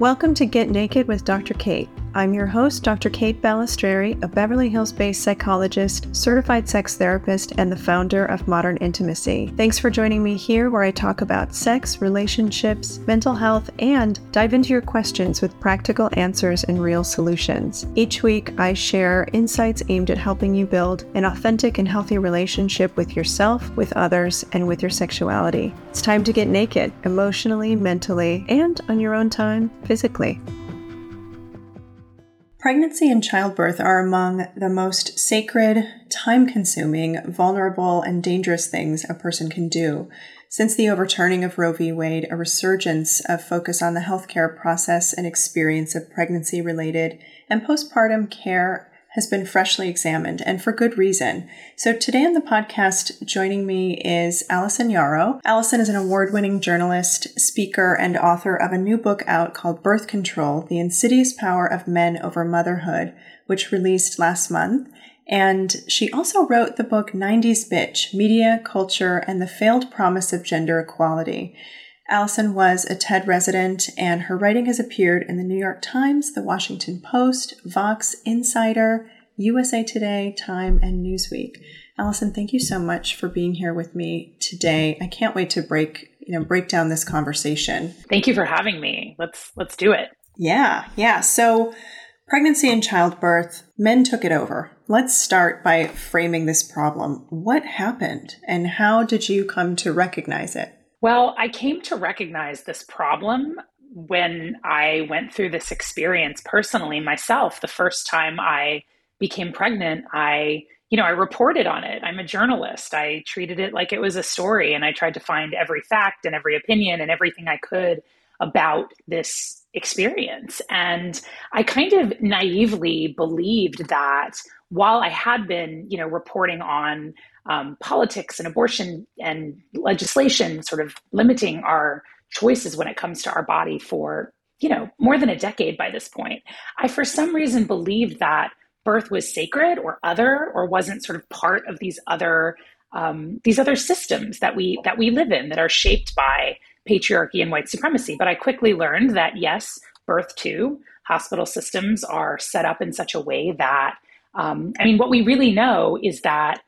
Welcome to Get Naked with Dr. Kate. I'm your host, Dr. Kate Balestrieri, a Beverly Hills based psychologist, certified sex therapist, and the founder of Modern Intimacy. Thanks for joining me here, where I talk about sex, relationships, mental health, and dive into your questions with practical answers and real solutions. Each week, I share insights aimed at helping you build an authentic and healthy relationship with yourself, with others, and with your sexuality. It's time to get naked, emotionally, mentally, and on your own time, physically. Pregnancy and childbirth are among the most sacred, time consuming, vulnerable, and dangerous things a person can do. Since the overturning of Roe v. Wade, a resurgence of focus on the healthcare process and experience of pregnancy related and postpartum care has been freshly examined and for good reason. So today on the podcast, joining me is Allison Yarrow. Allison is an award winning journalist, speaker, and author of a new book out called Birth Control The Insidious Power of Men Over Motherhood, which released last month. And she also wrote the book 90s Bitch Media, Culture, and the Failed Promise of Gender Equality. Allison was a TED resident, and her writing has appeared in the New York Times, the Washington Post, Vox, Insider, USA Today, Time, and Newsweek. Allison, thank you so much for being here with me today. I can't wait to break, you know, break down this conversation. Thank you for having me. Let's let's do it. Yeah, yeah. So, pregnancy and childbirth, men took it over. Let's start by framing this problem. What happened, and how did you come to recognize it? Well, I came to recognize this problem when I went through this experience personally myself. The first time I became pregnant, I, you know, I reported on it. I'm a journalist. I treated it like it was a story and I tried to find every fact and every opinion and everything I could about this experience. And I kind of naively believed that while I had been, you know, reporting on um, politics and abortion and legislation sort of limiting our choices when it comes to our body for you know more than a decade by this point. I for some reason believed that birth was sacred or other or wasn't sort of part of these other um, these other systems that we that we live in that are shaped by patriarchy and white supremacy. But i quickly learned that yes birth too hospital systems are set up in such a way that um, i mean what we really know is that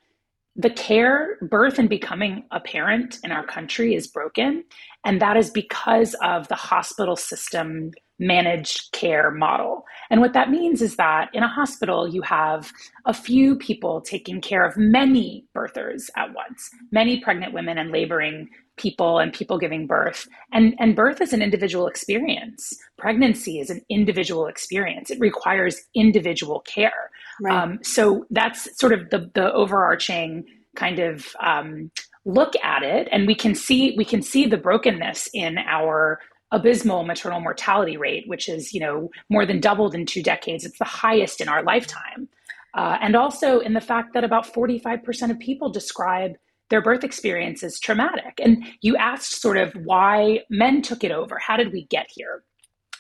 the care, birth, and becoming a parent in our country is broken. And that is because of the hospital system managed care model. And what that means is that in a hospital, you have a few people taking care of many birthers at once, many pregnant women and laboring people and people giving birth. And, and birth is an individual experience. Pregnancy is an individual experience. It requires individual care. Right. Um, so that's sort of the, the overarching kind of um, look at it. And we can see we can see the brokenness in our abysmal maternal mortality rate, which is you know more than doubled in two decades. It's the highest in our lifetime. Uh, and also in the fact that about 45% of people describe their birth experience as traumatic. And you asked sort of why men took it over. How did we get here?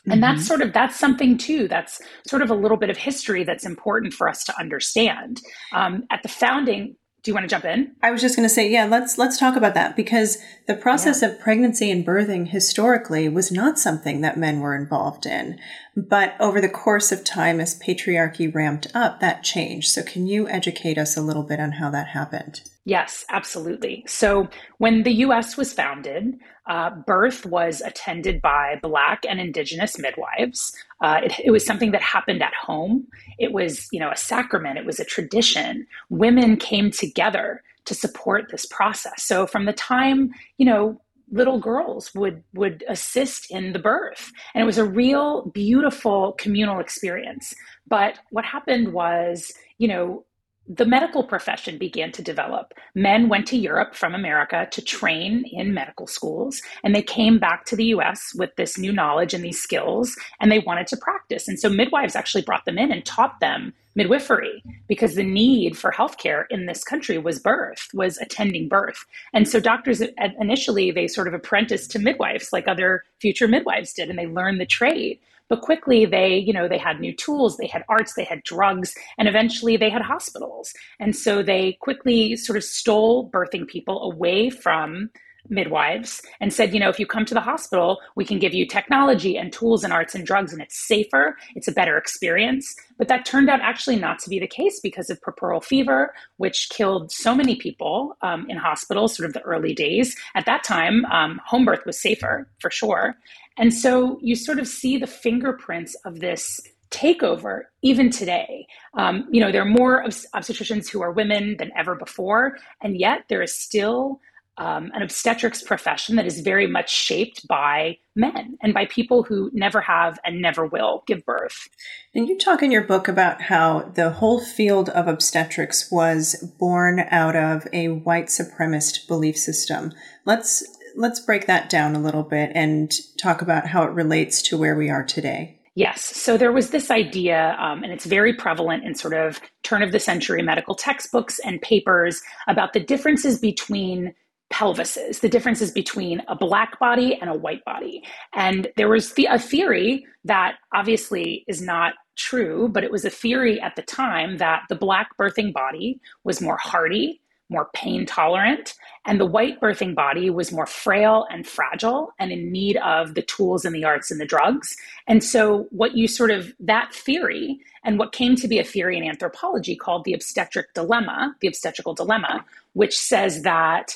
And mm-hmm. that's sort of that's something too. That's sort of a little bit of history that's important for us to understand. Um, at the founding, do you want to jump in? I was just going to say, yeah, let's let's talk about that because the process yeah. of pregnancy and birthing historically was not something that men were involved in. But over the course of time as patriarchy ramped up, that changed. So can you educate us a little bit on how that happened? Yes, absolutely. So when the US was founded, uh, birth was attended by Black and Indigenous midwives. Uh, it, it, was something that happened at home. It was, you know, a sacrament. It was a tradition. Women came together to support this process. So from the time, you know, little girls would would assist in the birth, and it was a real beautiful communal experience. But what happened was, you know, the medical profession began to develop. Men went to Europe from America to train in medical schools, and they came back to the US with this new knowledge and these skills, and they wanted to practice. And so midwives actually brought them in and taught them midwifery because the need for healthcare in this country was birth, was attending birth. And so doctors initially, they sort of apprenticed to midwives like other future midwives did, and they learned the trade. But quickly they, you know, they had new tools, they had arts, they had drugs, and eventually they had hospitals. And so they quickly sort of stole birthing people away from midwives and said, you know, if you come to the hospital, we can give you technology and tools and arts and drugs, and it's safer, it's a better experience. But that turned out actually not to be the case because of puerperal fever, which killed so many people um, in hospitals, sort of the early days. At that time, um, home birth was safer for sure. And so you sort of see the fingerprints of this takeover even today. Um, you know, there are more obstetricians who are women than ever before, and yet there is still um, an obstetrics profession that is very much shaped by men and by people who never have and never will give birth. And you talk in your book about how the whole field of obstetrics was born out of a white supremacist belief system. Let's let's break that down a little bit and talk about how it relates to where we are today. Yes. So there was this idea, um, and it's very prevalent in sort of turn of the century medical textbooks and papers about the differences between pelvises, the differences between a black body and a white body. And there was the, a theory that obviously is not true, but it was a theory at the time that the black birthing body was more hardy, more pain tolerant, and the white birthing body was more frail and fragile and in need of the tools and the arts and the drugs. And so, what you sort of that theory and what came to be a theory in anthropology called the obstetric dilemma, the obstetrical dilemma, which says that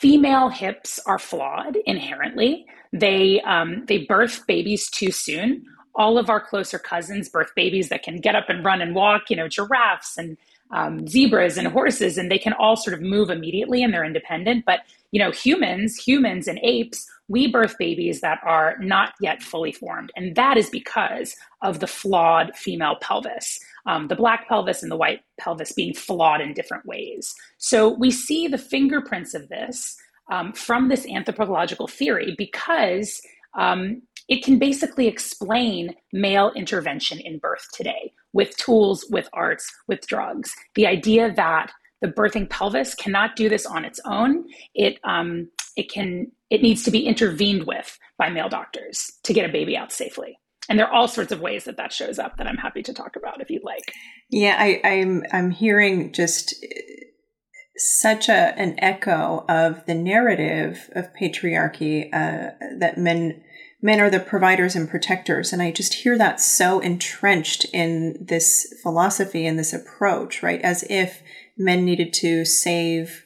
female hips are flawed inherently. They um, they birth babies too soon. All of our closer cousins birth babies that can get up and run and walk. You know, giraffes and um, zebras and horses, and they can all sort of move immediately and they're independent. But you know, humans, humans and apes, we birth babies that are not yet fully formed, and that is because of the flawed female pelvis um, the black pelvis and the white pelvis being flawed in different ways. So we see the fingerprints of this um, from this anthropological theory because um, it can basically explain male intervention in birth today with tools, with arts, with drugs. The idea that the birthing pelvis cannot do this on its own. It um, it can it needs to be intervened with by male doctors to get a baby out safely and there are all sorts of ways that that shows up that I'm happy to talk about if you'd like. Yeah, I, I'm, I'm hearing just such a an echo of the narrative of patriarchy uh, that men men are the providers and protectors, and I just hear that so entrenched in this philosophy and this approach, right? As if men needed to save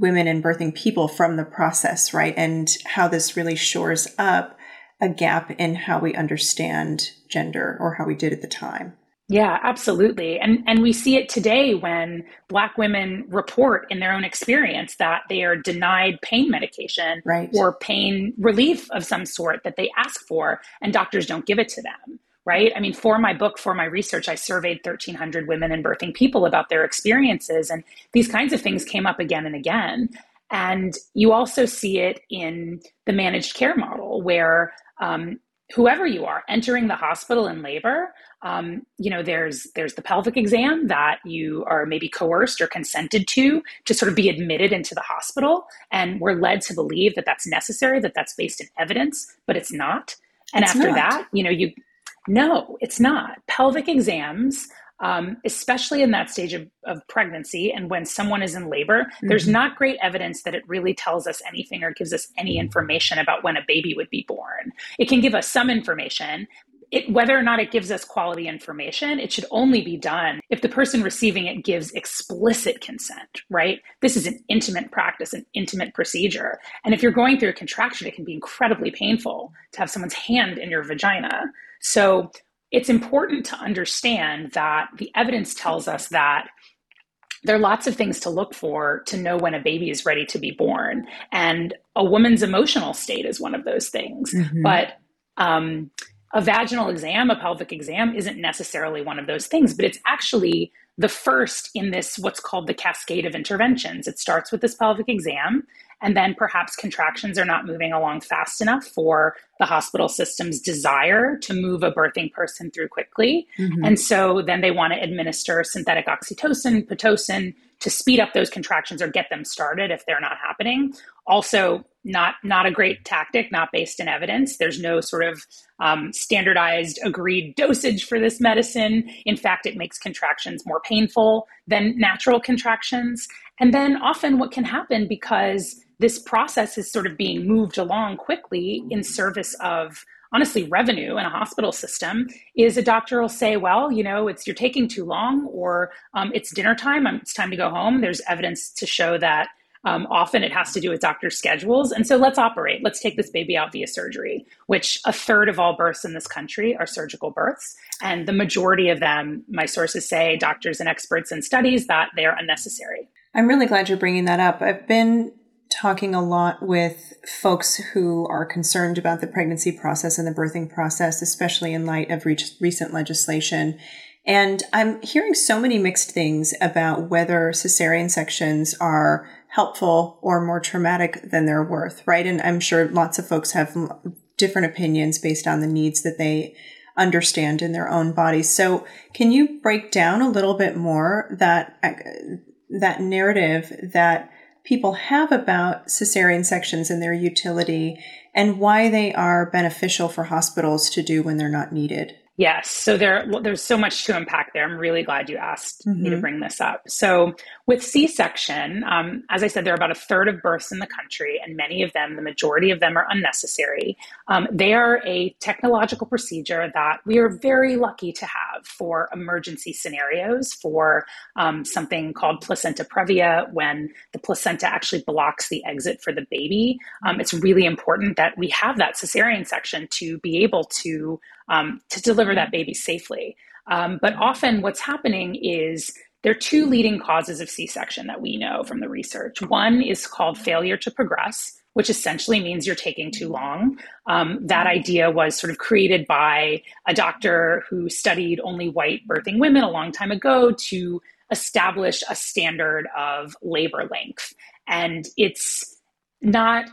women and birthing people from the process, right? And how this really shores up a gap in how we understand gender or how we did at the time. Yeah, absolutely. And and we see it today when black women report in their own experience that they are denied pain medication right. or pain relief of some sort that they ask for and doctors don't give it to them. Right. I mean, for my book, for my research, I surveyed 1,300 women and birthing people about their experiences. And these kinds of things came up again and again. And you also see it in the managed care model where um, whoever you are entering the hospital in labor um, you know there's there's the pelvic exam that you are maybe coerced or consented to to sort of be admitted into the hospital. And we're led to believe that that's necessary that that's based in evidence but it's not. And it's after not. that you know you no it's not. Pelvic exams um, especially in that stage of, of, pregnancy and when someone is in labor, mm-hmm. there's not great evidence that it really tells us anything or gives us any information about when a baby would be born. It can give us some information. It, whether or not it gives us quality information, it should only be done if the person receiving it gives explicit consent, right? This is an intimate practice, an intimate procedure. And if you're going through a contraction, it can be incredibly painful to have someone's hand in your vagina. So it's important to understand that the evidence tells us that there are lots of things to look for to know when a baby is ready to be born. And a woman's emotional state is one of those things. Mm-hmm. But um, a vaginal exam, a pelvic exam, isn't necessarily one of those things, but it's actually the first in this what's called the cascade of interventions. It starts with this pelvic exam, and then perhaps contractions are not moving along fast enough for the hospital system's desire to move a birthing person through quickly. Mm-hmm. And so then they want to administer synthetic oxytocin, Pitocin to speed up those contractions or get them started if they're not happening. Also, not not a great tactic, not based in evidence. There's no sort of um, standardized, agreed dosage for this medicine. In fact, it makes contractions more painful. than natural contractions. And then often what can happen because this process is sort of being moved along quickly in service of honestly revenue in a hospital system is a doctor will say well you know it's you're taking too long or um, it's dinner time it's time to go home. There's evidence to show that um, often it has to do with doctor schedules. And so let's operate. Let's take this baby out via surgery which a third of all births in this country are surgical births. And the majority of them my sources say doctors and experts in studies that they're unnecessary. I'm really glad you're bringing that up. I've been talking a lot with folks who are concerned about the pregnancy process and the birthing process, especially in light of re- recent legislation. And I'm hearing so many mixed things about whether cesarean sections are helpful or more traumatic than they're worth, right? And I'm sure lots of folks have different opinions based on the needs that they understand in their own bodies. So, can you break down a little bit more that uh, that narrative that people have about cesarean sections and their utility and why they are beneficial for hospitals to do when they're not needed. Yes. So there, there's so much to unpack there. I'm really glad you asked mm-hmm. me to mm-hmm. bring this up. So with C-section, um, as I said, there are about a third of births in the country, and many of them, the majority of them, are unnecessary. Um, they are a technological procedure that we are very lucky to have for emergency scenarios, for um, something called placenta previa, when the placenta actually blocks the exit for the baby. Um, it's really important that we have that cesarean section to be able to um, to deliver that baby safely. Um, but often, what's happening is there are two leading causes of C section that we know from the research. One is called failure to progress, which essentially means you're taking too long. Um, that idea was sort of created by a doctor who studied only white birthing women a long time ago to establish a standard of labor length. And it's not,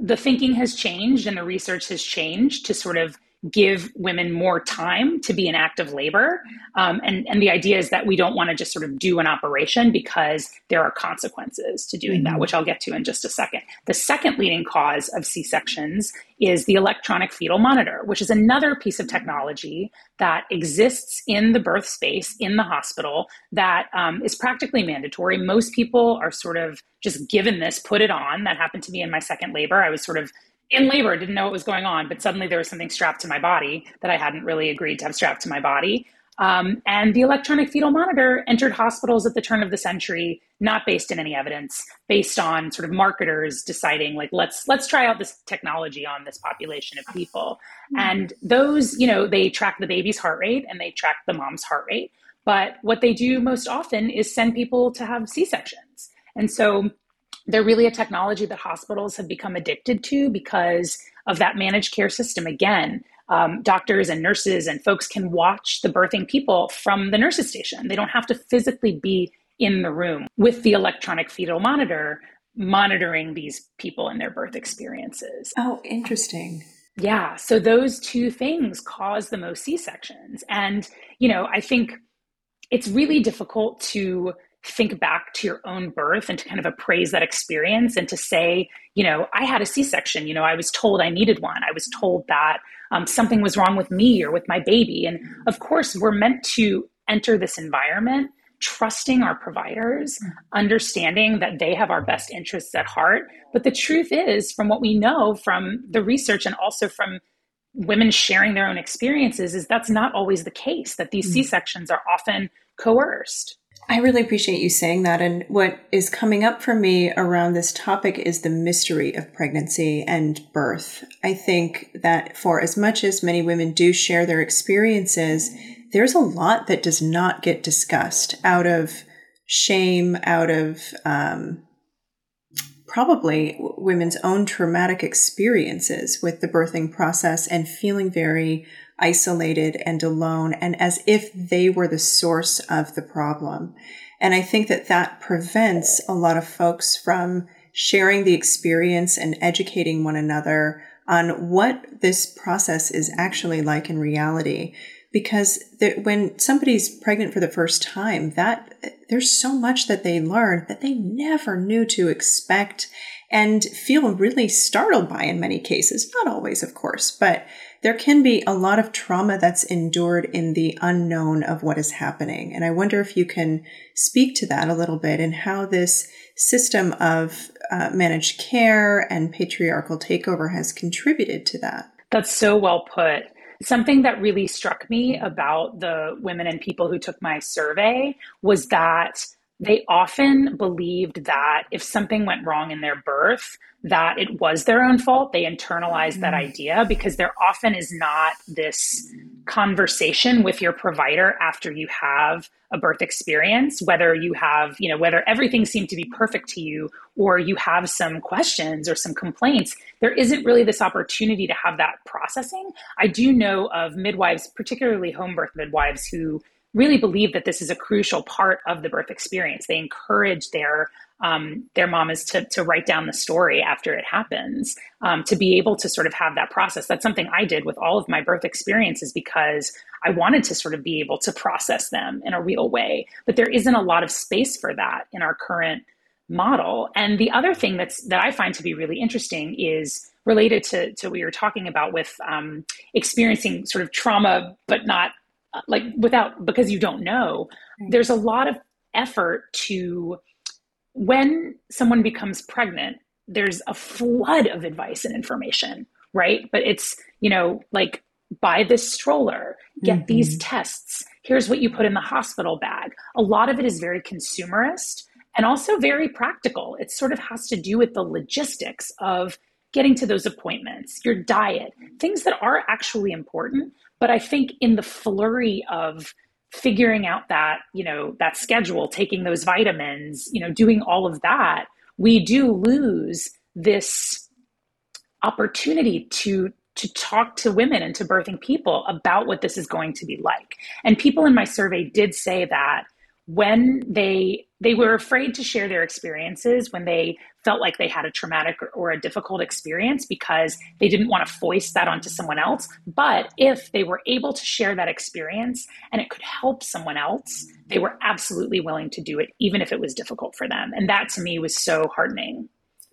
the thinking has changed and the research has changed to sort of give women more time to be in active labor. Um, and, and the idea is that we don't want to just sort of do an operation because there are consequences to doing mm-hmm. that, which I'll get to in just a second. The second leading cause of C sections is the electronic fetal monitor, which is another piece of technology that exists in the birth space in the hospital that um, is practically mandatory. Most people are sort of just given this, put it on. That happened to me in my second labor. I was sort of in labor, didn't know what was going on, but suddenly there was something strapped to my body that I hadn't really agreed to have strapped to my body. Um, and the electronic fetal monitor entered hospitals at the turn of the century, not based in any evidence, based on sort of marketers deciding like let's let's try out this technology on this population of people. Mm-hmm. And those, you know, they track the baby's heart rate and they track the mom's heart rate. But what they do most often is send people to have C sections. And so they're really a technology that hospitals have become addicted to because of that managed care system. Again, um, doctors and nurses and folks can watch the birthing people from the nurses station. They don't have to physically be in the room with the electronic fetal monitor monitoring these people and their birth experiences. Oh, interesting. Yeah. So those two things cause the most C sections. And, you know, I think it's really difficult to think back to your own birth and to kind of appraise that experience and to say, you know, I had a C section, you know, I was told I needed one. I was told that um, something was wrong with me or with my baby. And of course, we're meant to enter this environment trusting our providers, understanding that they have our best interests at heart. But the truth is, from what we know from the research and also from women sharing their own experiences, is that's not always the case, that these mm. C sections are often coerced. I really appreciate you saying that. And what is coming up for me around this topic is the mystery of pregnancy and birth. I think that for as much as many women do share their experiences, there's a lot that does not get discussed out of shame, out of um, probably women's own traumatic experiences with the birthing process and feeling very isolated and alone and as if they were the source of the problem. And I think that that prevents a lot of folks from sharing the experience and educating one another on what this process is actually like in reality. Because when somebody's pregnant for the first time, that there's so much that they learn that they never knew to expect and feel really startled by in many cases. Not always, of course, but there can be a lot of trauma that's endured in the unknown of what is happening. And I wonder if you can speak to that a little bit and how this system of uh, managed care and patriarchal takeover has contributed to that. That's so well put. Something that really struck me about the women and people who took my survey was that they often believed that if something went wrong in their birth, that it was their own fault. They internalized mm. that idea because there often is not this conversation with your provider after you have a birth experience, whether you have, you know, whether everything seemed to be perfect to you or you have some questions or some complaints. There isn't really this opportunity to have that processing. I do know of midwives, particularly home birth midwives, who really believe that this is a crucial part of the birth experience. They encourage their um, their mamas to to write down the story after it happens, um, to be able to sort of have that process. That's something I did with all of my birth experiences because I wanted to sort of be able to process them in a real way. But there isn't a lot of space for that in our current model. And the other thing that's that I find to be really interesting is related to, to what you're talking about with um, experiencing sort of trauma, but not like without because you don't know there's a lot of effort to when someone becomes pregnant there's a flood of advice and information right? But it's you know like buy this stroller get mm-hmm. these tests here's what you put in the hospital bag. A lot of it is very consumerist and also very practical. It sort of has to do with the logistics of getting to those appointments your diet things that are actually important but I think in the flurry of figuring out that, you know, that schedule, taking those vitamins, you know, doing all of that, we do lose this opportunity to to talk to women and to birthing people about what this is going to be like. And people in my survey did say that when they they were afraid to share their experiences when they felt like they had a traumatic or, a difficult experience because they didn't want to foist that onto someone else. But if they were able to share that experience and it could help someone else they were absolutely willing to do it even if it was difficult for them. And that to me was so heartening.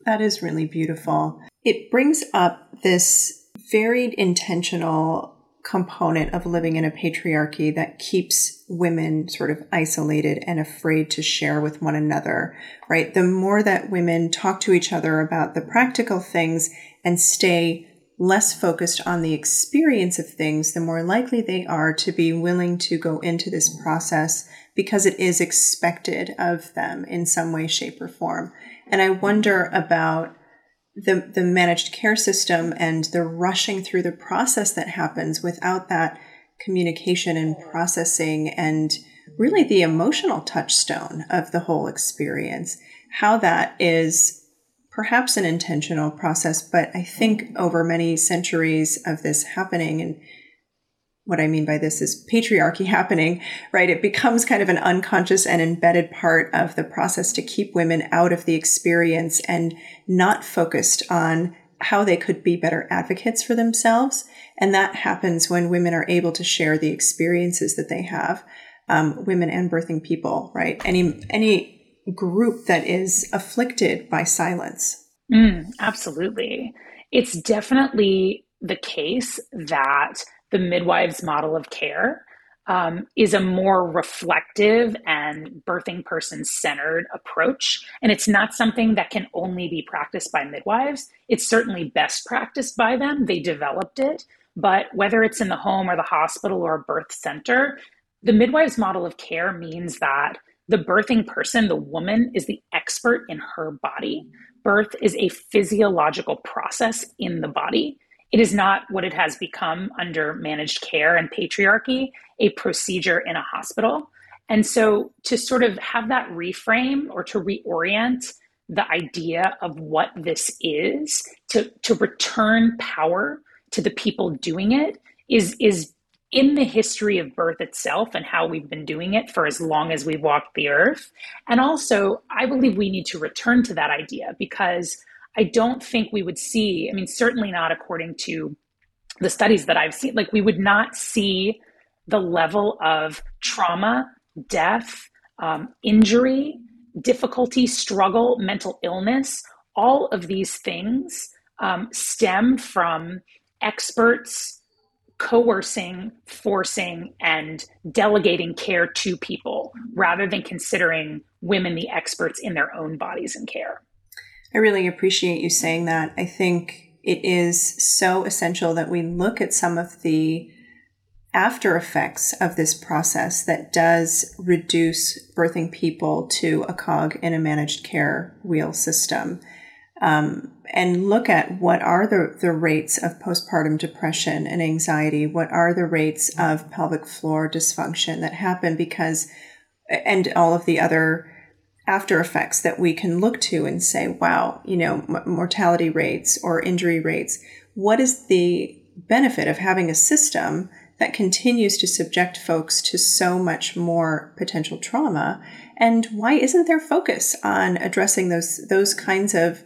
That is really beautiful. It brings up this varied intentional component of living in a patriarchy that keeps women sort of isolated and afraid to share with one another, right? The more that women talk to each other about the practical things and stay less focused on the experience of things, the more likely they are to be willing to go into this process because it is expected of them in some way, shape, or form. And I wonder about the, the managed care system and the rushing through the process that happens without that communication and processing and really the emotional touchstone of the whole experience. How that is perhaps an intentional process, but I think over many centuries of this happening and what I mean by this is patriarchy happening, right? It becomes kind of an unconscious and embedded part of the process to keep women out of the experience and not focused on how they could be better advocates for themselves. And that happens when women are able to share the experiences that they have, um, women and birthing people, right? Any, any group that is afflicted by silence. Mm, absolutely. It's definitely the case that the midwives model of care um, is a more reflective and birthing person centered approach. And it's not something that can only be practiced by midwives. It's certainly best practiced by them. They developed it. But whether it's in the home or the hospital or a birth center, the midwives model of care means that the birthing person, the woman, is the expert in her body. Birth is a physiological process in the body. It is not what it has become under managed care and patriarchy, a procedure in a hospital. And so to sort of have that reframe or to reorient the idea of what this is, to, to return power to the people doing it is, is in the history of birth itself and how we've been doing it for as long as we've walked the earth. And also, I believe we need to return to that idea because I don't think we would see, I mean, certainly not according to the studies that I've seen, like we would not see the level of trauma, death, um, injury, difficulty, struggle, mental illness, all of these things um, stem from experts coercing, forcing, and delegating care to people rather than considering women the experts in their own bodies and care. I really appreciate you saying that. I think it is so essential that we look at some of the after effects of this process that does reduce birthing people to a cog in a managed care wheel system. Um, and look at what are the, the rates of postpartum depression and anxiety, what are the rates of pelvic floor dysfunction that happen because, and all of the other after effects that we can look to and say, wow, you know, m- mortality rates or injury rates. What is the benefit of having a system that continues to subject folks to so much more potential trauma? And why isn't there focus on addressing those those kinds of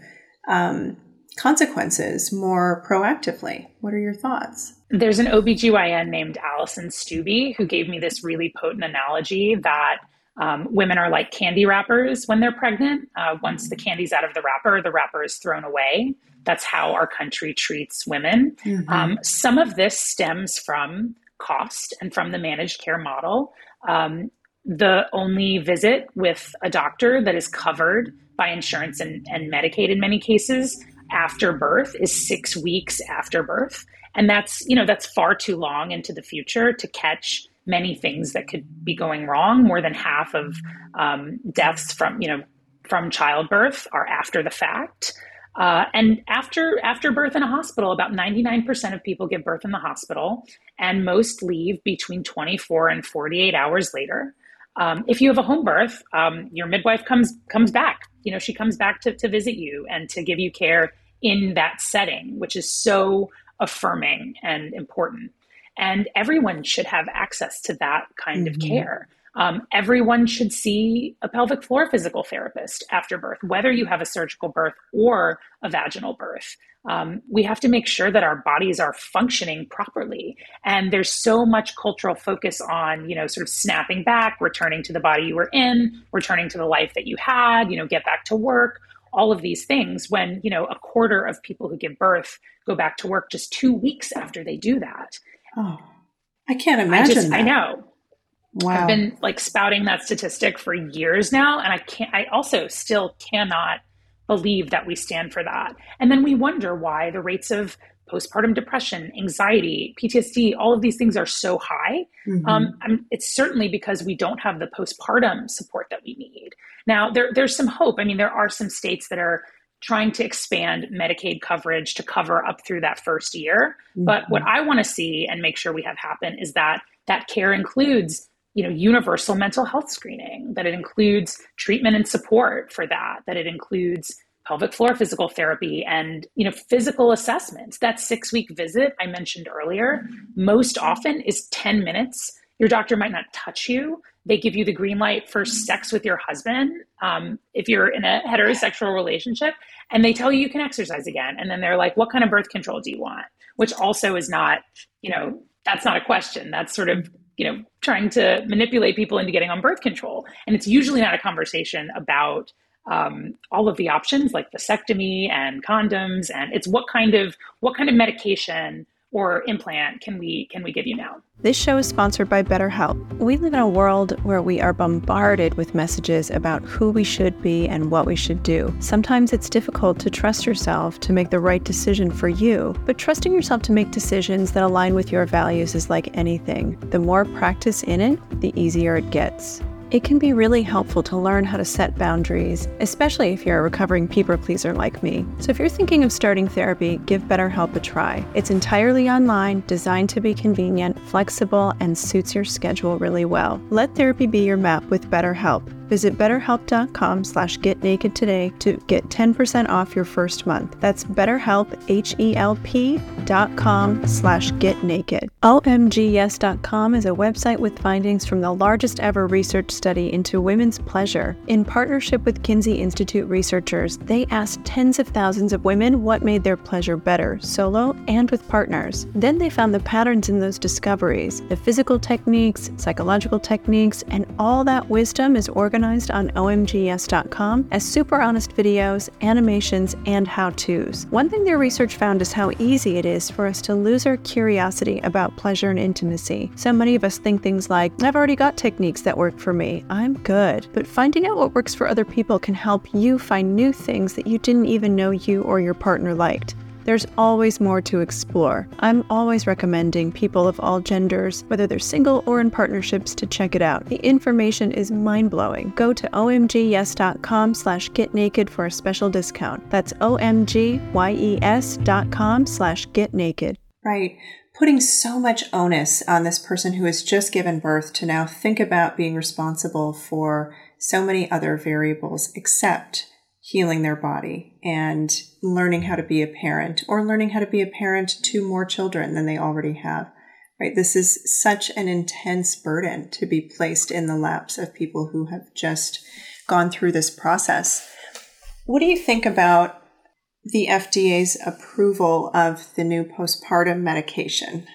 um, consequences more proactively? What are your thoughts? There's an OBGYN named Alison Stuebe who gave me this really potent analogy that um, women are like candy wrappers when they're pregnant. Uh, once the candy's out of the wrapper, the wrapper is thrown away. That's how our country treats women. Mm-hmm. Um, some of this stems from cost and from the managed care model. Um, the only visit with a doctor that is covered by insurance and, and Medicaid in many cases after birth is six weeks after birth. And that's, you know, that's far too long into the future to catch many things that could be going wrong. More than half of um, deaths from, you know, from childbirth are after the fact. Uh, and after after birth in a hospital, about 99% of people give birth in the hospital, and most leave between 24 and 48 hours later. Um, if you have a home birth, um, your midwife comes comes back. You know, she comes back to, to visit you and to give you care in that setting, which is so affirming and important. And everyone should have access to that kind mm-hmm. of care. Um, everyone should see a pelvic floor physical therapist after birth, whether you have a surgical birth or a vaginal birth. Um, we have to make sure that our bodies are functioning properly. And there's so much cultural focus on, you know, sort of snapping back, returning to the body you were in, returning to the life that you had, you know, get back to work, all of these things when, you know, a quarter of people who give birth go back to work just two weeks after they do that. Oh, I can't imagine. I, just, I know. Wow. I've been like spouting that statistic for years now, and I can't. I also still cannot believe that we stand for that. And then we wonder why the rates of postpartum depression, anxiety, PTSD, all of these things are so high. Mm-hmm. Um, it's certainly because we don't have the postpartum support that we need. Now, there, there's some hope. I mean, there are some states that are trying to expand Medicaid coverage to cover up through that first year. Mm-hmm. But what I want to see and make sure we have happen is that that care includes you know universal mental health screening that it includes treatment and support for that that it includes pelvic floor physical therapy and you know physical assessments that six week visit i mentioned earlier most often is 10 minutes your doctor might not touch you they give you the green light for sex with your husband um, if you're in a heterosexual relationship and they tell you you can exercise again and then they're like what kind of birth control do you want? Which also is not you know that's not a question. That's sort of you know, trying to manipulate people into getting on birth control. And it's usually not a conversation about um, all of the options like vasectomy and condoms, and it's what kind of what kind of medication or implant can we can we give you now? This show is sponsored by BetterHelp. We live in a world where we are bombarded with messages about who we should be and what we should do. Sometimes it's difficult to trust yourself to make the right decision for you, but trusting yourself to make decisions that align with your values is like anything. The more practice in it, the easier it gets. It can be really helpful to learn how to set boundaries, especially if you're a recovering people pleaser like me. So if you're thinking of starting therapy, give BetterHelp a try. It's entirely online, designed to be convenient, flexible, and suits your schedule really well. Let therapy be your map with BetterHelp. Visit betterhelp.com slash get naked today to get 10% off your first month. That's betterhelp, H-E-L-P dot com slash get naked. OMGYes.com is a website with findings from the largest ever research study into women's pleasure. In partnership with Kinsey Institute researchers, they asked tens of thousands of women what made their pleasure better, solo and with partners. Then they found the patterns in those discoveries, the physical techniques, psychological techniques, and all that wisdom is organized organized on omgyes.com as super honest videos, animations, and how to's. One thing their research found is how easy it is for us to lose our curiosity about pleasure and intimacy. So many of us think things like, I've already got techniques that work for me, I'm good. But finding out what works for other people can help you find new things that you didn't even know you or your partner liked. There's always more to explore. I'm always recommending people of all genders, whether they're single or in partnerships, to check it out. The information is mind-blowing. Go to omgyes.com slash getnaked for a special discount. That's omgyes.com slash getnaked. Right. Putting so much onus on this person who has just given birth to now think about being responsible for so many other variables except healing their body and learning how to be a parent or learning how to be a parent to more children than they already have. Right? This is such an intense burden to be placed in the laps of people who have just gone through this process. What do you think about the FDA's approval of the new postpartum medication?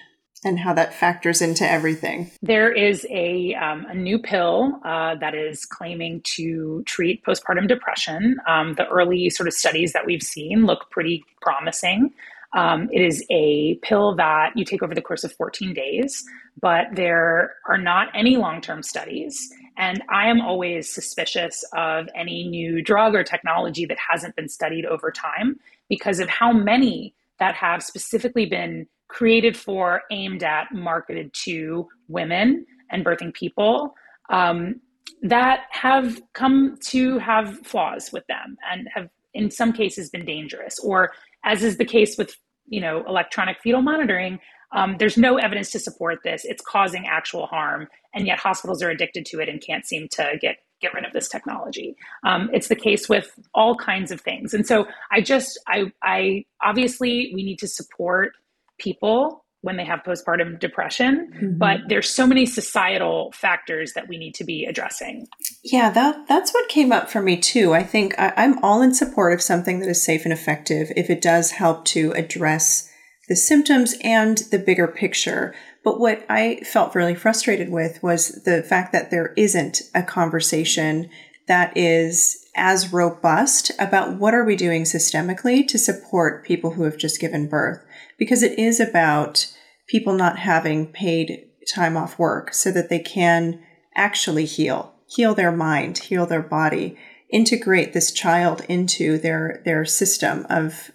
And how that factors into everything. There is a, um, a new pill uh, that is claiming to treat postpartum depression. Um, the early sort of studies that we've seen look pretty promising. Um, it is a pill that you take over the course of 14 days, but there are not any long term studies. And I am always suspicious of any new drug or technology that hasn't been studied over time because of how many that have specifically been created for, aimed at, marketed to women and birthing people um, that have come to have flaws with them and have, in some cases, been dangerous. Or, as is the case with you know electronic fetal monitoring, um, there's no evidence to support this. It's causing actual harm, and yet hospitals are addicted to it and can't seem to get get rid of this technology. Um, it's the case with all kinds of things, and so I just I I obviously we need to support people when they have postpartum depression mm-hmm. but there's so many societal factors that we need to be addressing. Yeah that that's what came up for me too. I think I, i'm all in support of something that is safe and effective if it does help to address the symptoms and the bigger picture. But what i felt really frustrated with was the fact that there isn't a conversation that is as robust about what are we doing systemically to support people who have just given birth because it is about people not having paid time off work so that they can actually heal heal their mind heal their body integrate this child into their their system of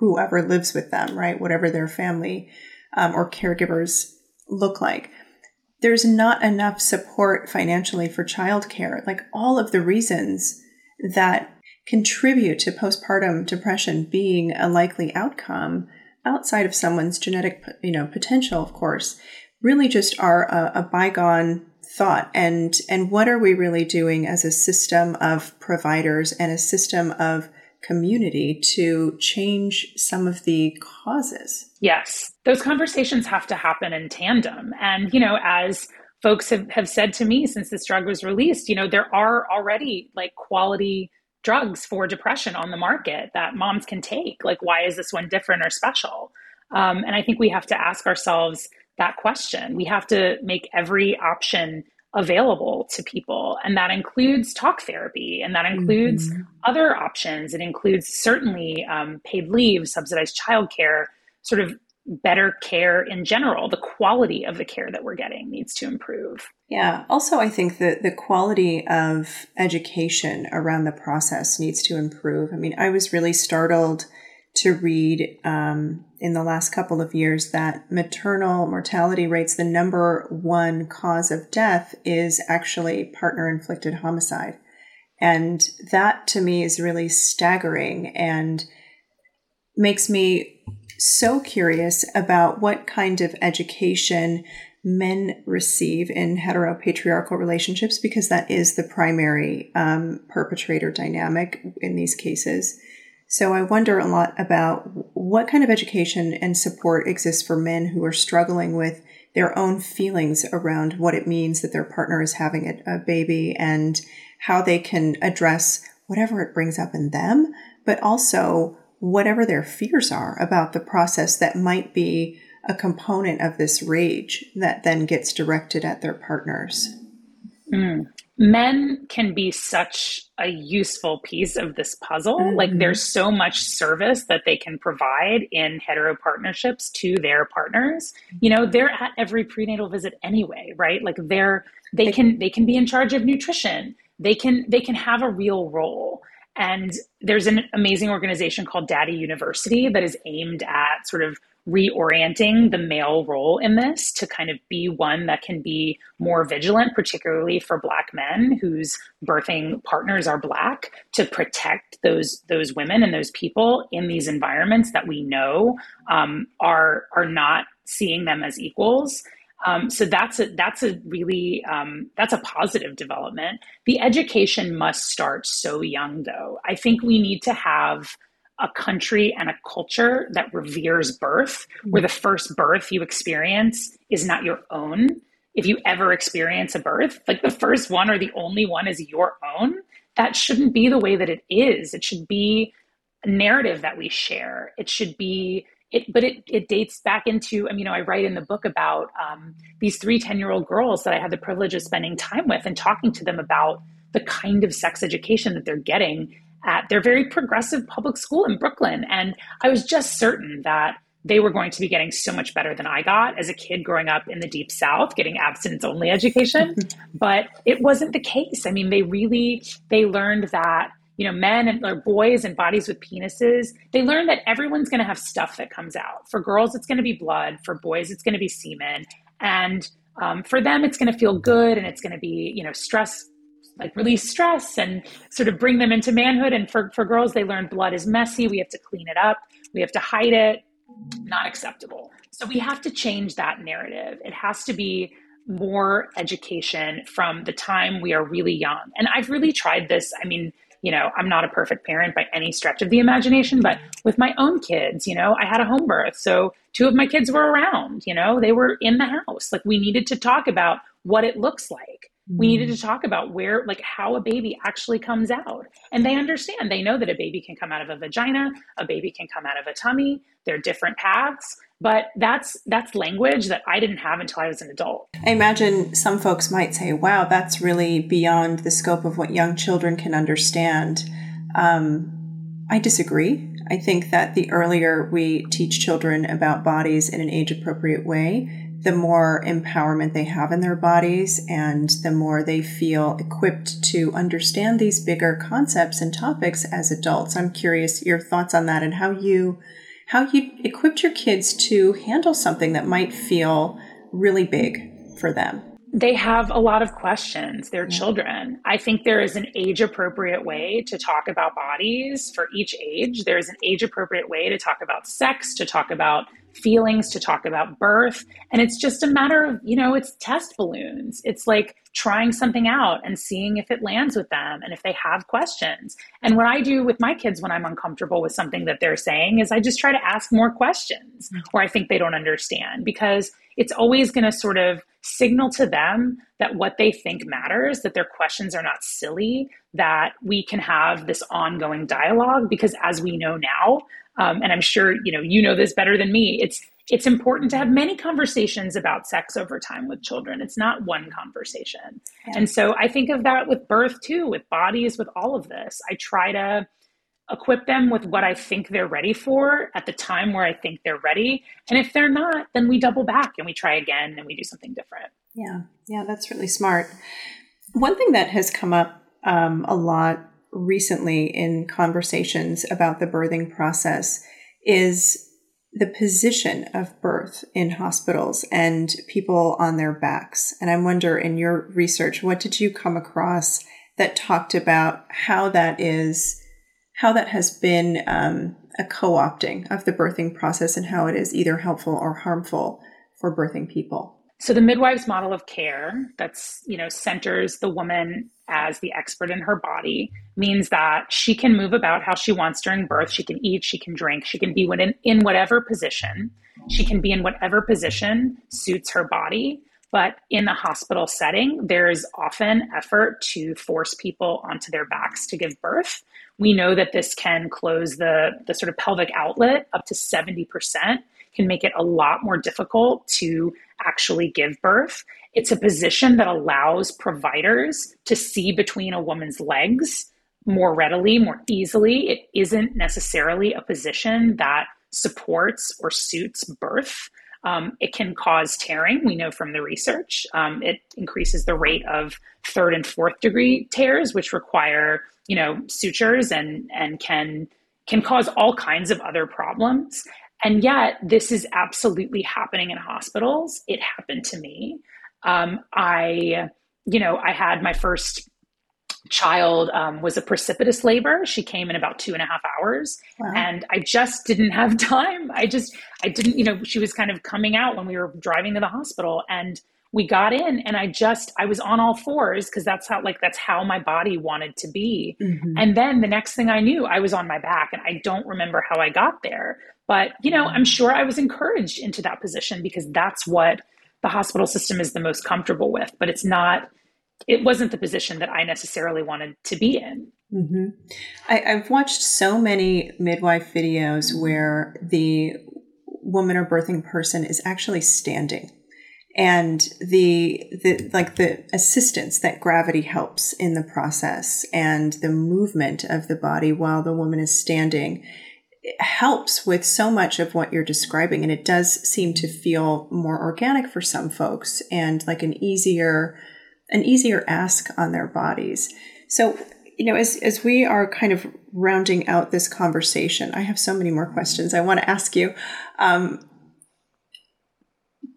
whoever lives with them right? Whatever their family um, or caregivers look like. There's not enough support financially for childcare. Like all of the reasons that contribute to postpartum depression being a likely outcome outside of someone's genetic you know potential of course really just are a, a bygone thought. And and what are we really doing as a system of providers and a system of community to change some of the causes? Yes. Those conversations have to happen in tandem. And you know as folks have, have said to me since this drug was released, you know, there are already like quality drugs for depression on the market that moms can take. Like, why is this one different or special? Um, and I think we have to ask ourselves that question. We have to make every option available to people. And that includes talk therapy and that includes mm-hmm. other options. It includes certainly um, paid leave, subsidized childcare, sort of better care in general. The quality of the care that we're getting needs to improve. Yeah. Also, I think that the quality of education around the process needs to improve. I mean, I was really startled to read um, in the last couple of years that maternal mortality rates, the number one cause of death is actually partner inflicted homicide. And that to me is really staggering and makes me so curious about what kind of education men receive in heteropatriarchal relationships because that is the primary um, perpetrator dynamic in these cases. So I wonder a lot about what kind of education and support exists for men who are struggling with their own feelings around what it means that their partner is having a, a baby and how they can address whatever it brings up in them, but also whatever their fears are about the process that might be a component of this rage that then gets directed at their partners. Mm. men can be such a useful piece of this puzzle. Mm-hmm. Like there's so much service that they can provide in hetero partnerships to their partners. You know, they're at every prenatal visit anyway, right? Like they're they can they can be in charge of nutrition. They can they can have a real role. And there's an amazing organization called Daddy University that is aimed at sort of reorienting the male role in this to kind of be one that can be more vigilant, particularly for Black men whose birthing partners are Black, to protect those those women and those people in these environments that we know um, are are not seeing them as equals. Um, so that's a that's a really um, that's a positive development. The education must start so young, though. I think we need to have a country and a culture that reveres birth, where the first birth you experience is not your own. If you ever experience a birth, like the first one or the only one is your own, that shouldn't be the way that it is. It should be a narrative that we share. It should be it, but it, it dates back into, I mean, you know, I write in the book about um, these three 10 year old girls that I had the privilege of spending time with and talking to them about the kind of sex education that they're getting at their very progressive public school in Brooklyn. And I was just certain that they were going to be getting so much better than I got as a kid growing up in the deep south getting abstinence only education but it wasn't the case I mean they really they learned that you know men and or boys and bodies with penises they learn that everyone's going to have stuff that comes out for girls it's going to be blood for boys it's going to be semen and um, for them it's going to feel good and it's going to be you know stress like release stress and sort of bring them into manhood. And for, for girls, they learn blood is messy. We have to clean it up. We have to hide it. Not acceptable. So we have to change that narrative. It has to be more education from the time we are really young. And I've really tried this. I mean, you know, I'm not a perfect parent by any stretch of the imagination, but with my own kids, you know, I had a home birth. So two of my kids were around, you know, they were in the house. Like we needed to talk about what it looks like we needed mm. to talk about where like how a baby actually comes out. And they understand. They know that a baby can come out of a vagina a baby can come out of a tummy. They're different paths. But that's that's language that i didn't have until i was an adult. I imagine some folks might say wow that's really beyond the scope of what young children can understand. Um, i disagree. I think that the earlier we teach children about bodies in an age appropriate way the more empowerment they have in their bodies and the more they feel equipped to understand these bigger concepts and topics as adults. I'm curious your thoughts on that and how you how you equipped your kids to handle something that might feel really big for them. They have a lot of questions. They're yeah. children. I think there is an age appropriate way to talk about bodies for each age. There is an age appropriate way to talk about sex, to talk about feelings to talk about birth. And it's just a matter of, you know, it's test balloons. It's like trying something out and seeing if it lands with them and if they have questions. And what I do with my kids when I'm uncomfortable with something that they're saying is I just try to ask more questions mm-hmm. or I think they don't understand because it's always going to sort of signal to them that what they think matters, that their questions are not silly, that we can have this ongoing dialogue because as we know now, um, and I'm sure you know you know this better than me. It's it's important to have many conversations about sex over time with children. It's not one conversation. Yeah. And so I think of that with birth too, with bodies, with all of this. I try to equip them with what I think they're ready for at the time where I think they're ready. And if they're not, then we double back and we try again and we do something different. Yeah, yeah, that's really smart. One thing that has come up um, a lot recently in conversations about the birthing process is the position of birth in hospitals and people on their backs. And I wonder in your research, what did you come across that talked about how that is, how that has been um, a co opting of the birthing process and how it is either helpful or harmful for birthing people? So the midwife's model of care that's, you know, centers the woman as the expert in her body means that she can move about how she wants during birth. She can eat, she can drink, she can be in, in whatever position. She can be in whatever position suits her body. But in the hospital setting, there's often effort to force people onto their backs to give birth. We know that this can close the, the sort of pelvic outlet up to 70% can make it a lot more difficult to actually give birth. It's a position that allows providers to see between a woman's legs more readily, more easily. It isn't necessarily a position that supports or suits birth. Um, it can cause tearing. We know from the research. Um, it increases the rate of third and fourth degree tears, which require you know sutures and and can can cause all kinds of other problems. And yet, this is absolutely happening in hospitals. It happened to me. Um, I, you know, I had my first child um, was a precipitous labor. She came in about two and a half hours, wow. and I just didn't have time. I just, I didn't, you know, she was kind of coming out when we were driving to the hospital, and we got in, and I just, I was on all fours because that's how, like, that's how my body wanted to be. Mm-hmm. And then the next thing I knew, I was on my back, and I don't remember how I got there, but you know, I'm sure I was encouraged into that position because that's what the hospital system is the most comfortable with. But it's not it wasn't the position that I necessarily wanted to be in. Mm-hmm. I, have watched so many midwife videos where the woman or birthing person is actually standing and the the like the assistance that gravity helps in the process and the movement of the body while the woman is standing helps with so much of what you're describing and it does seem to feel more organic for some folks and like an easier an easier ask on their bodies. So, you know, as, as we are kind of rounding out this conversation, I have so many more questions I want to ask you. Um,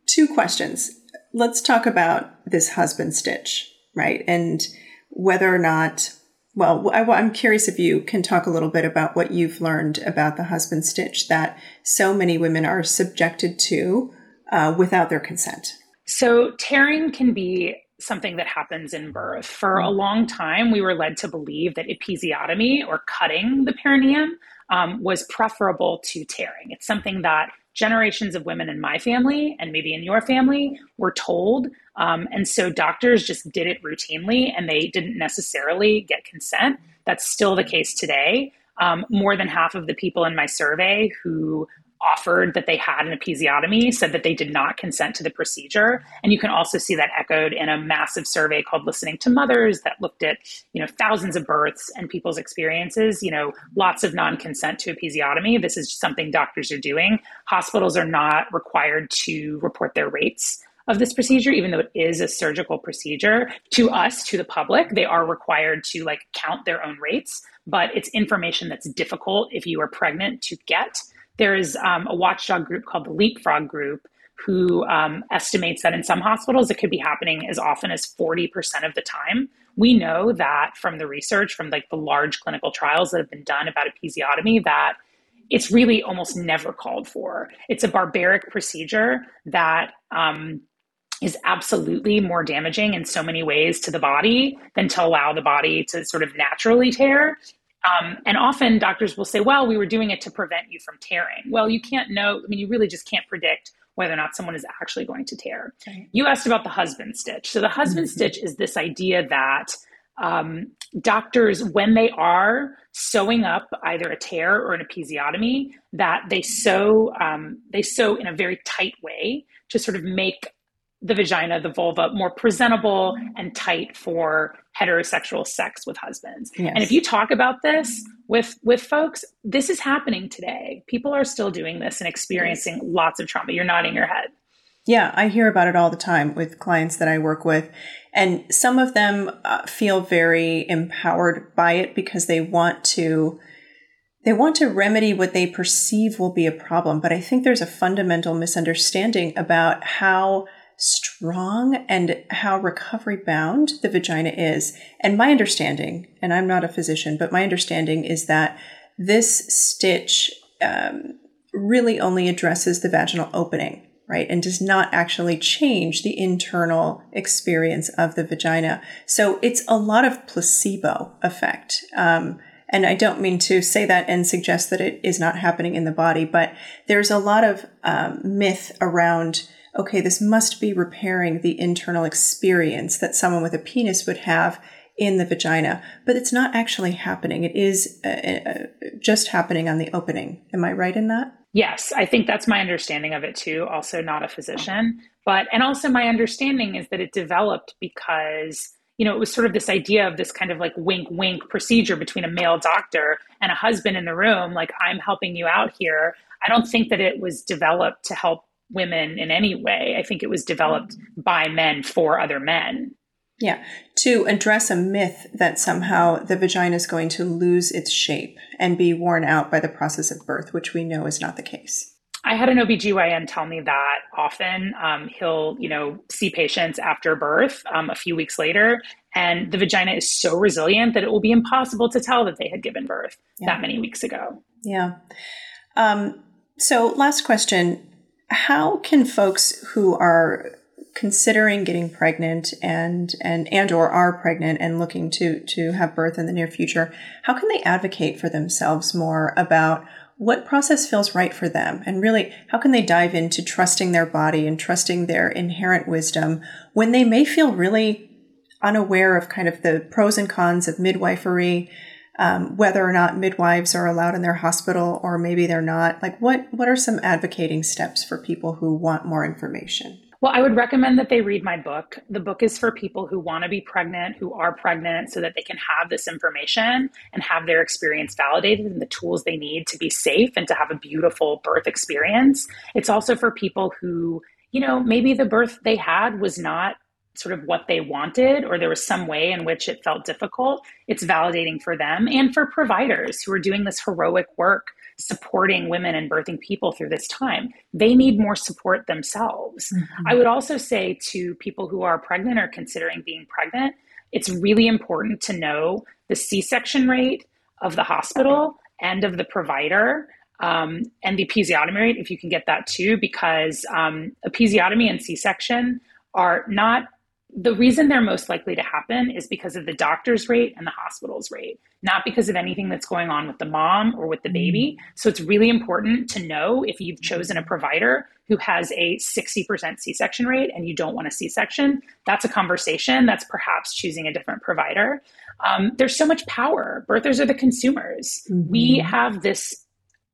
two questions. Let's talk about this husband stitch, right? And whether or not, well, I, I'm curious if you can talk a little bit about what you've learned about the husband stitch that so many women are subjected to uh, without their consent. So, tearing can be something that happens in birth. For a mm. long time, we were led to believe that episiotomy or cutting the perineum um, was preferable to tearing. It's something that generations of women in my family and maybe in your family were told. Um, and so doctors just did it routinely and they didn't necessarily get consent. That's still the case today. Um, more than half of the people in my survey who offered that they had an episiotomy said that they did not consent to the procedure and you can also see that echoed in a massive survey called listening to mothers that looked at you know thousands of births and people's experiences you know lots of non-consent to episiotomy this is something doctors are doing hospitals are not required to report their rates of this procedure even though it is a surgical procedure to us to the public they are required to like count their own rates but it's information that's difficult if you are pregnant to get there is um, a watchdog group called the Leapfrog Group who um, estimates that in some hospitals it could be happening as often as 40% of the time. We know that from the research, from like the large clinical trials that have been done about episiotomy, that it's really almost never called for. It's a barbaric procedure that um, is absolutely more damaging in so many ways to the body than to allow the body to sort of naturally tear. Um, and often doctors will say, well, we were doing it to prevent you from tearing. Well, you can't know. I mean, you really just can't predict whether or not someone is actually going to tear. Right. You asked about the husband stitch. So the husband mm-hmm. stitch is this idea that um, doctors, when they are sewing up either a tear or an episiotomy, that they sew um, they sew in a very tight way to sort of make the vagina, the vulva, more presentable and tight for heterosexual sex with husbands. Yes. And if you talk about this with with folks, this is happening today. People are still doing this and experiencing lots of trauma. You're nodding your head. Yeah, I hear about it all the time with clients that I work with. And some of them uh, feel very empowered by it because they want to they want to remedy what they perceive will be a problem, but I think there's a fundamental misunderstanding about how strong and how recovery bound the vagina is. And my understanding, and I'm not a physician, but my understanding is that this stitch um, really only addresses the vaginal opening, right? And does not actually change the internal experience of the vagina. So it's a lot of placebo effect. Um, and I don't mean to say that and suggest that it is not happening in the body, but there's a lot of um, myth around okay, this must be repairing the internal experience that someone with a penis would have in the vagina, but it's not actually happening. It is uh, uh, just happening on the opening. Am I right in that? Yes, I think that's my understanding of it too. Also, not a physician, but, and also my understanding is that it developed because, you know, it was sort of this idea of this kind of like wink wink procedure between a male doctor and a husband in the room, like, I'm helping you out here. I don't think that it was developed to help women in any way. I think it was developed by men for other men. Yeah, to address a myth that somehow the vagina is going to lose its shape and be worn out by the process of birth, which we know is not the case. I had an OBGYN tell me that often. Um, he'll, you know, see patients after birth um, a few weeks later, and the vagina is so resilient that it will be impossible to tell that they had given birth yeah. that many weeks ago. Yeah. Um, so, last question How can folks who are considering getting pregnant and and and or are pregnant and looking to to have birth in the near future how can they advocate for themselves more about what process feels right for them? And really how can they dive into trusting their body and trusting their inherent wisdom when they may feel really unaware of kind of the pros and cons of midwifery um, whether or not midwives are allowed in their hospital or maybe they're not like what what are some advocating steps for people who want more information well, I would recommend that they read my book. The book is for people who want to be pregnant, who are pregnant, so that they can have this information and have their experience validated and the tools they need to be safe and to have a beautiful birth experience. It's also for people who, you know, maybe the birth they had was not sort of what they wanted or there was some way in which it felt difficult. It's validating for them and for providers who are doing this heroic work supporting women and birthing people through this time. They need more support themselves. Mm-hmm. I would also say to people who are pregnant or considering being pregnant, it's really important to know the C section rate of the hospital and of the provider. Um, and the episiotomy rate, if you can get that too, because um, episiotomy and C section are not the reason they're most likely to happen is because of the doctor's rate and the hospital's rate, not because of anything that's going on with the mom or with the baby. Mm. So it's really important to know if you've chosen a provider who has a 60% C section rate and you don't want a C section, that's a conversation. That's perhaps choosing a different provider. Um, there's so much power. Birthers are the consumers. Mm-hmm. We have this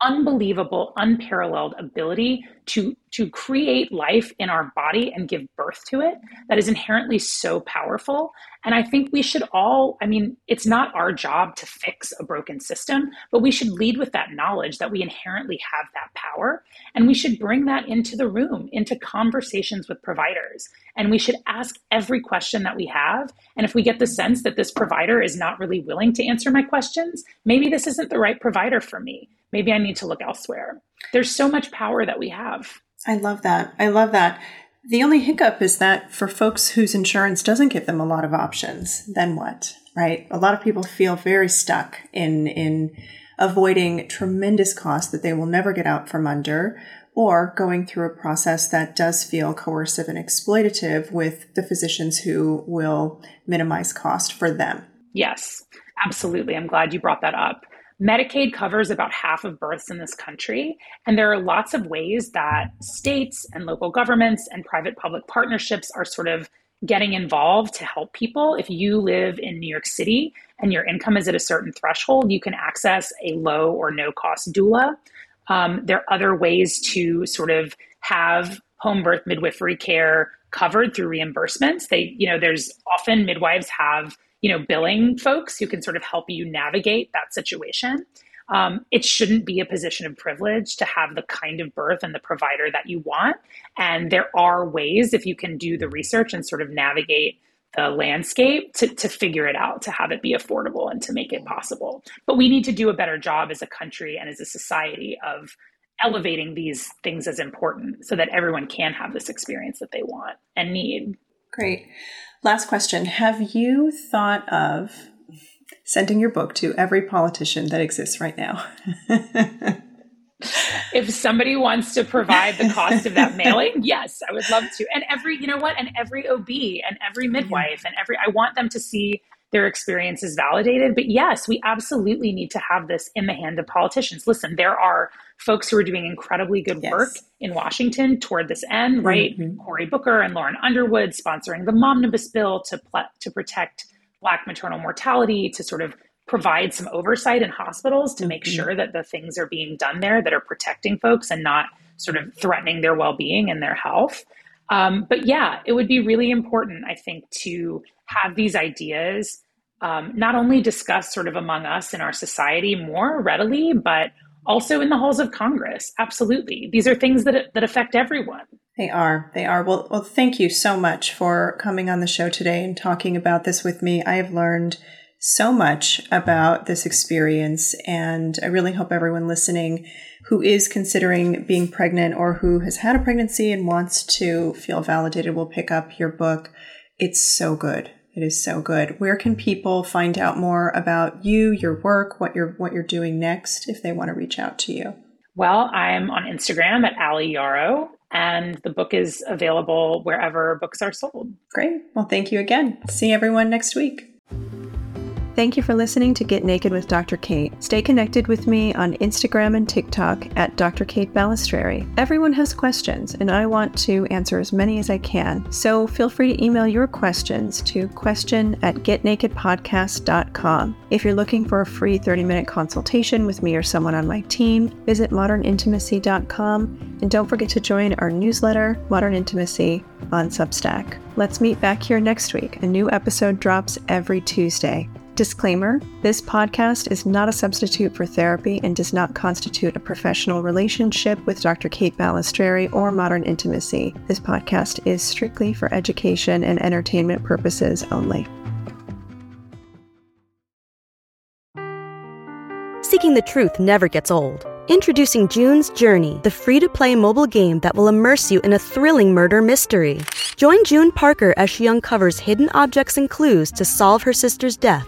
unbelievable, unparalleled ability to, to create life in our body and give birth to it that is inherently so powerful. And I think we should all, I mean, it's not our job to fix a broken system, but we should lead with that knowledge that we inherently have that power. And we should bring that into the room, into conversations with providers. And we should ask every question that we have. And if we get the sense that this provider is not really willing to answer my questions, maybe this isn't the right provider for me maybe I need to look elsewhere. There's so much power that we have. I love that. I love that. The only hiccup is that for folks whose insurance doesn't give them a lot of options, then what? Right? A lot of people feel very stuck in in avoiding tremendous costs that they will never get out from under or going through a process that does feel coercive and exploitative with the physicians who will minimize cost for them. Yes, absolutely. I'm glad you brought that up. Medicaid covers about half of births in this country, and there are lots of ways that states and local governments and private public partnerships are sort of getting involved to help people. If you live in New York City and your income is at a certain threshold, you can access a low or no cost doula. Um, there are other ways to sort of have home birth midwifery care covered through reimbursements. They, you know, there's often midwives have you know, billing folks who can sort of help you navigate that situation. Um, it shouldn't be a position of privilege to have the kind of birth and the provider that you want. And there are ways, if you can do the research and sort of navigate the landscape, to, to figure it out, to have it be affordable and to make it possible. But we need to do a better job as a country and as a society of elevating these things as important so that everyone can have this experience that they want and need. Great. Last question Have you thought of sending your book to every politician that exists right now? if somebody wants to provide the cost of that mailing, yes, I would love to. And every, you know what, and every OB and every midwife and every, I want them to see their experience is validated. But yes, we absolutely need to have this in the hand of politicians. Listen, there are folks who are doing incredibly good yes. work in Washington toward this end, right? Mm-hmm. Cory Booker and Lauren Underwood sponsoring the Momnibus bill to pl- to protect Black maternal mortality, to sort of provide some oversight in hospitals to make mm-hmm. sure that the things are being done there that are protecting folks and not sort of threatening their well-being and their health. Um, but yeah, it would be really important, I think, to have these ideas um, not only discussed sort of among us in our society more readily, but also in the halls of Congress. Absolutely, these are things that that affect everyone. They are. They are. Well, well, thank you so much for coming on the show today and talking about this with me. I have learned so much about this experience, and I really hope everyone listening who is considering being pregnant or who has had a pregnancy and wants to feel validated will pick up your book. It's so good. It is so good. Where can people find out more about you, your work, what you're what you're doing next if they want to reach out to you? Well, I'm on Instagram at Ali Yarrow, and the book is available wherever books are sold. Great. Well, thank you again. See everyone next week. Thank you for listening to Get Naked with Dr. Kate. Stay connected with me on Instagram and TikTok at Dr. Kate Balestrieri. Everyone has questions, and I want to answer as many as I can. So feel free to email your questions to question at getnakedpodcast.com. If you're looking for a free 30 minute consultation with me or someone on my team, visit modernintimacy.com and don't forget to join our newsletter, Modern Intimacy, on Substack. Let's meet back here next week. A new episode drops every Tuesday. Disclaimer this podcast is not a substitute for therapy and does not constitute a professional relationship with Dr. Kate Balestrieri or Modern Intimacy. This podcast is strictly for education and entertainment purposes only. Seeking the truth never gets old. Introducing June's Journey, the free to play mobile game that will immerse you in a thrilling murder mystery. Join June Parker as she uncovers hidden objects and clues to solve her sister's death